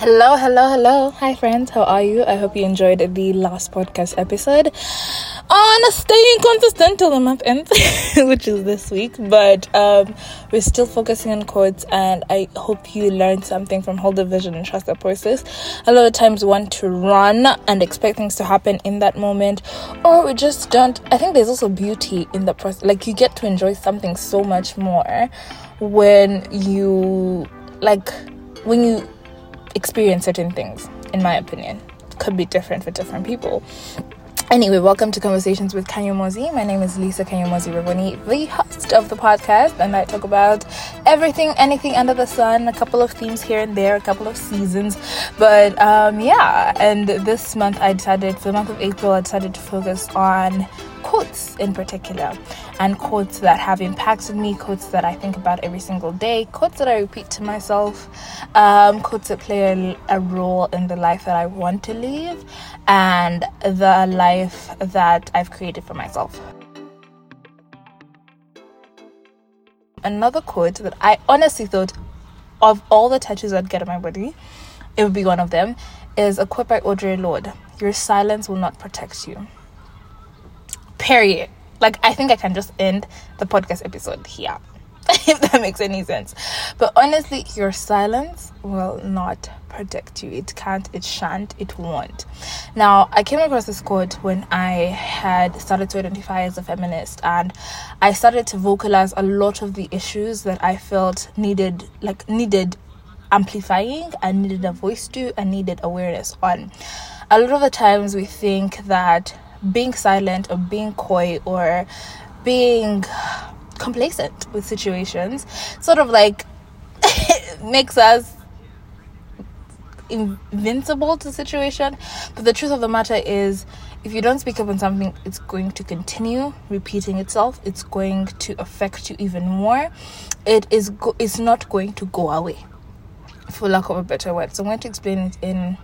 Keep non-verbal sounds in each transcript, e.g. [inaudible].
Hello, hello, hello. Hi, friends. How are you? I hope you enjoyed the last podcast episode on staying consistent till the month ends, [laughs] which is this week. But um, we're still focusing on quotes, and I hope you learned something from Hold the Vision and Trust the Process. A lot of times, we want to run and expect things to happen in that moment, or we just don't. I think there's also beauty in the process. Like, you get to enjoy something so much more when you, like, when you experience certain things, in my opinion. Could be different for different people. Anyway, welcome to Konversations with Kanyamozi. My name is Lisa Kanyamozi Ravoni, the host of the podcast, and I talk about everything, anything under the sun, a couple of themes here and there, a couple of seasons. But um, yeah, and this month I decided, for the month of April, I decided to focus on quotes in particular and quotes that have impacted me quotes that i think about every single day quotes that i repeat to myself um, quotes that play a, a role in the life that i want to live and the life that i've created for myself. Another quote that i honestly thought of all the tattoos i'd get on my body it would be one of them is a quote by audre lorde your silence will not protect you Period. Like, I think I can just end the podcast episode here, [laughs] if that makes any sense. But honestly, your silence will not protect you. It can't, it shan't, it won't. Now, I came across this quote when I had started to identify as a feminist and I started to vocalize a lot of the issues that I felt needed, like, needed amplifying and needed a voice to and needed awareness on. A lot of the times we think that being silent or being coy or being complacent with situations sort of like [laughs] makes us invincible to situation. But the truth of the matter is if you don't speak up on something it's going to continue repeating itself. It's going to affect you even more. It is go- it's not going to go away for lack of a better word. So i'm going to explain it in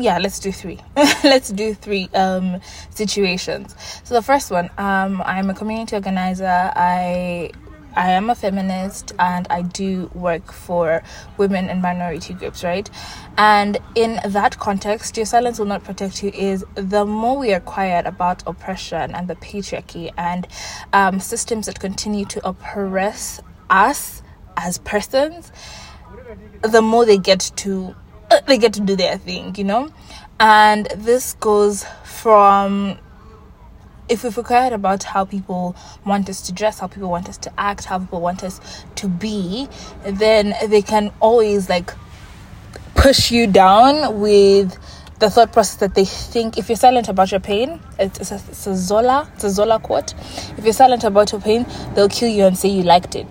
yeah let's do three. [laughs] Let's do three um situations. So the first one um i'm a community organizer. I I am a feminist and I do work for women and minority groups, right? And in that context, your silence will not protect you is the more we are quiet about oppression and the patriarchy and um, systems that continue to oppress us as persons, the more they get to Uh, they get to do their thing, you know? And this goes from if we forget about how people want us to dress, how people want us to act, how people want us to be, then they can always like push you down with the thought process that they think if you're silent about your pain, it's, a, it's a Zora, it's a Zora quote. If you're silent about your pain, they'll kill you and say you liked it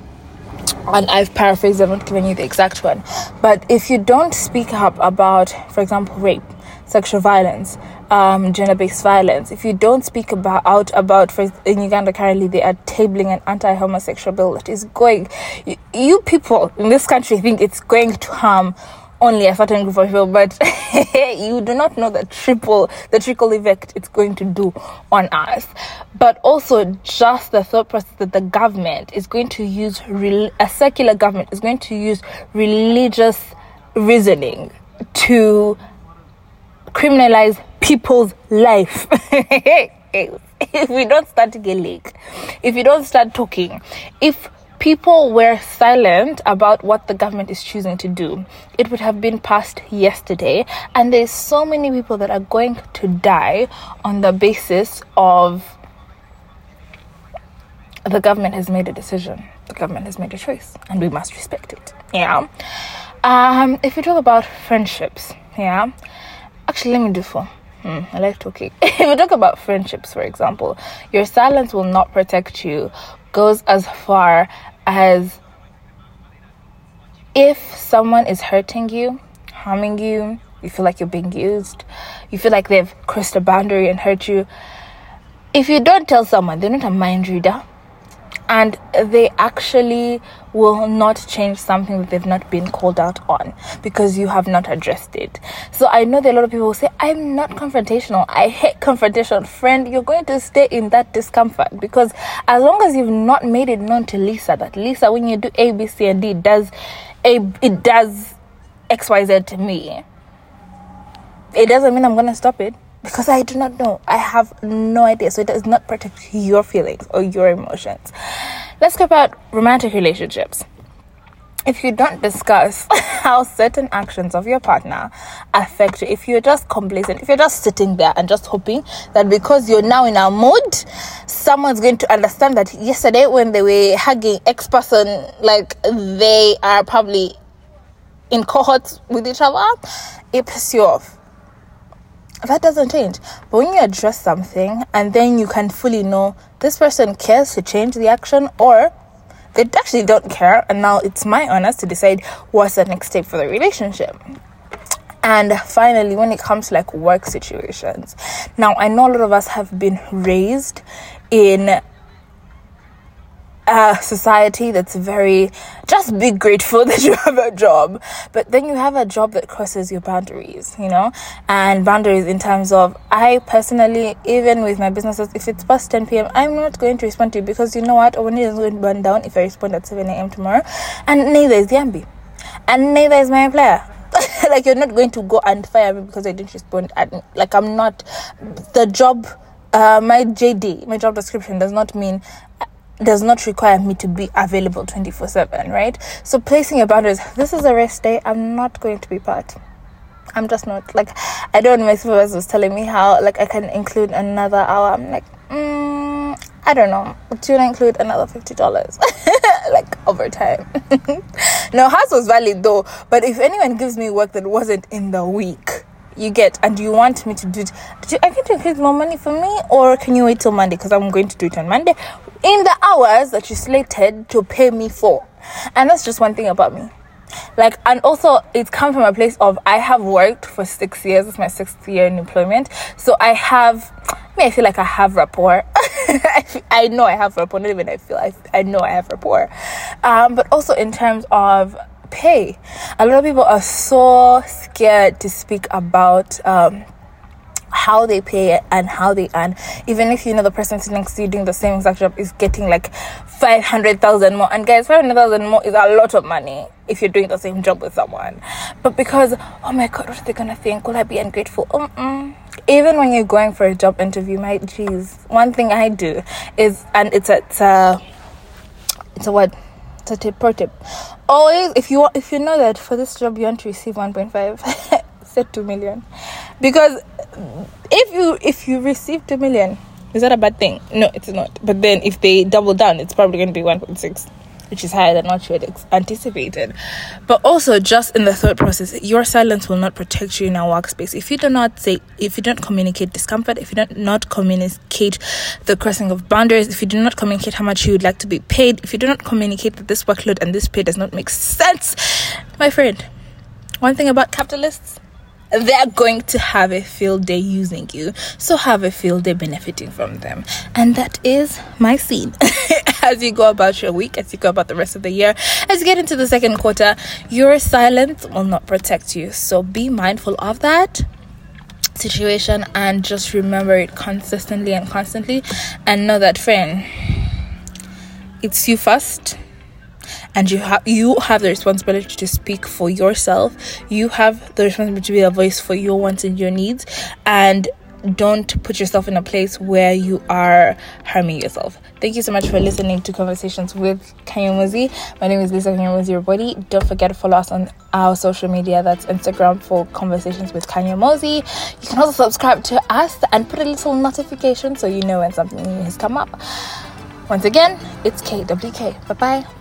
and I've paraphrased, I'm not giving you the exact one. But if you don't speak up about, for example, rape, sexual violence, um, gender-based violence, if you don't speak about out about, for in Uganda currently they are tabling an anti-homosexual bill that is going, you, you people in this country think it's going to harm only a certain group of people, but [laughs] you do not know the triple, the trickle effect it's going to do on us. But also, just the thought process that the government is going to use, a secular government is going to use religious reasoning to criminalize people's life. [laughs] if we don't start getting, if we don't start talking, if people were silent about what the government is choosing to do, it would have been passed yesterday. And there's so many people that are going to die on the basis of the government has made a decision. The government has made a choice, and we must respect it. Yeah. Um, if we talk about friendships, yeah. Actually, let me do four. Hmm, I like talking. [laughs] if we talk about friendships, for example, your silence will not protect you goes as far as if someone is hurting you, harming you, you feel like you're being used, you feel like they've crossed a boundary and hurt you. If you don't tell someone, they're not a mind reader and they actually will not change something that they've not been called out on because you have not addressed it. So I know that a lot of people will say, I'm not confrontational. I hate [laughs] confrontation. Friend, you're going to stay in that discomfort because as long as you've not made it known to Lisa that Lisa, when you do A, B, C, and D, it does A, it does xyz to me it doesn't mean i'm gonna stop it because I do not know. I have no idea. So it does not protect your feelings or your emotions. Let's talk about romantic relationships if you don't discuss [laughs] how certain actions of your partner affect you, if you're just complacent, if you're just sitting there and just hoping that because you're now in a mood, someone's going to understand that yesterday when they were hugging X person, like they are probably in cohorts with each other, it pisses you off. That doesn't change. But when you address something and then you can fully know this person cares to change the action or they actually don't care and now it's my honor to decide what's the next step for the relationship and finally when it comes to like work situations now i know a lot of us have been raised in a society that's very just be grateful [laughs] that you have a job. But then you have a job that crosses your boundaries you know? And boundaries in terms of i personally even with my businesses if it's past 10 p.m i'm not going to respond to you because you know what? It is going to burn down if i respond at 7 a.m tomorrow. And neither is the ambi and neither is my employer. [laughs] Like you're not going to go and fire me because i didn't respond. And like i'm not the job uh, my JD, my job description does not mean does not require me to be available 24 7, right? So placing your boundaries, this is a rest day, I'm not going to be part. I'm just not like I don't my supervisor was telling me how like I can include another hour. I'm like, mm, I don't know. Do you include another fifty dollars? [laughs] like overtime. [laughs] no, hers was valid though. But if anyone gives me work that wasn't in the week, you get and do you want me to do it do you, I can increase more money for me or can you wait till Monday because I'm going to do it on Monday in the hours that you slated to pay me for. And that's just one thing about me. Like, and also, it's come from a place of I have worked for six years. It's my sixth year in employment. So I have, I mean, I feel like I have rapport. [laughs] I know I have rapport. Not even I feel, I, I know I have rapport. Um, but also in terms of pay, a lot of people are so scared to speak about, um, how they pay and how they earn. Even if you know the person sitting next to you doing the same exact job is getting like 500,000 more. And guys, 500,000 more is a lot of money if you're doing the same job with someone. But because, oh my God, what are they gonna think? Will I be ungrateful? Um-mm. Even when you're going for a job interview, my geez, one thing I do is, and it's a, it's a, it's a what? It's a tip, pro tip. Always, if you if you know that for this job you want to receive 1.5, [laughs] set 2 million. Because if you if you receive 2 million is that a bad thing? No it's not. But then if they double down it's probably going to be 1.6 which is higher than what you had anticipated. But also, just in the thought process, your silence will not protect you in our workspace. If you do not say, if you don't communicate discomfort, if you don't not communicate the crossing of boundaries, if you do not communicate how much you would like to be paid, if you do not communicate that this workload and this pay does not make sense, my friend, one thing about capitalists they're going to have a field day using you. So have a field day benefiting from them. And that is my scene. [laughs] as you go about your week, as you go about the rest of the year, as you get into the second quarter, your silence will not protect you. So be mindful of that situation and just remember it consistently and constantly and know that friend it's you first and you have you have the responsibility to speak for yourself you have the responsibility to be a voice for your wants and your needs and don't put yourself in a place where you are harming yourself. Thank you so much for listening to Konversations with Kanyamozi. My name is Lisa Kanyamozi, your body. Don't forget to follow us on our social media. That's Instagram for Konversations with Kanyamozi. You can also subscribe to us and put a little notification so you know when something new has come up. Once again, it's KWK. Bye bye.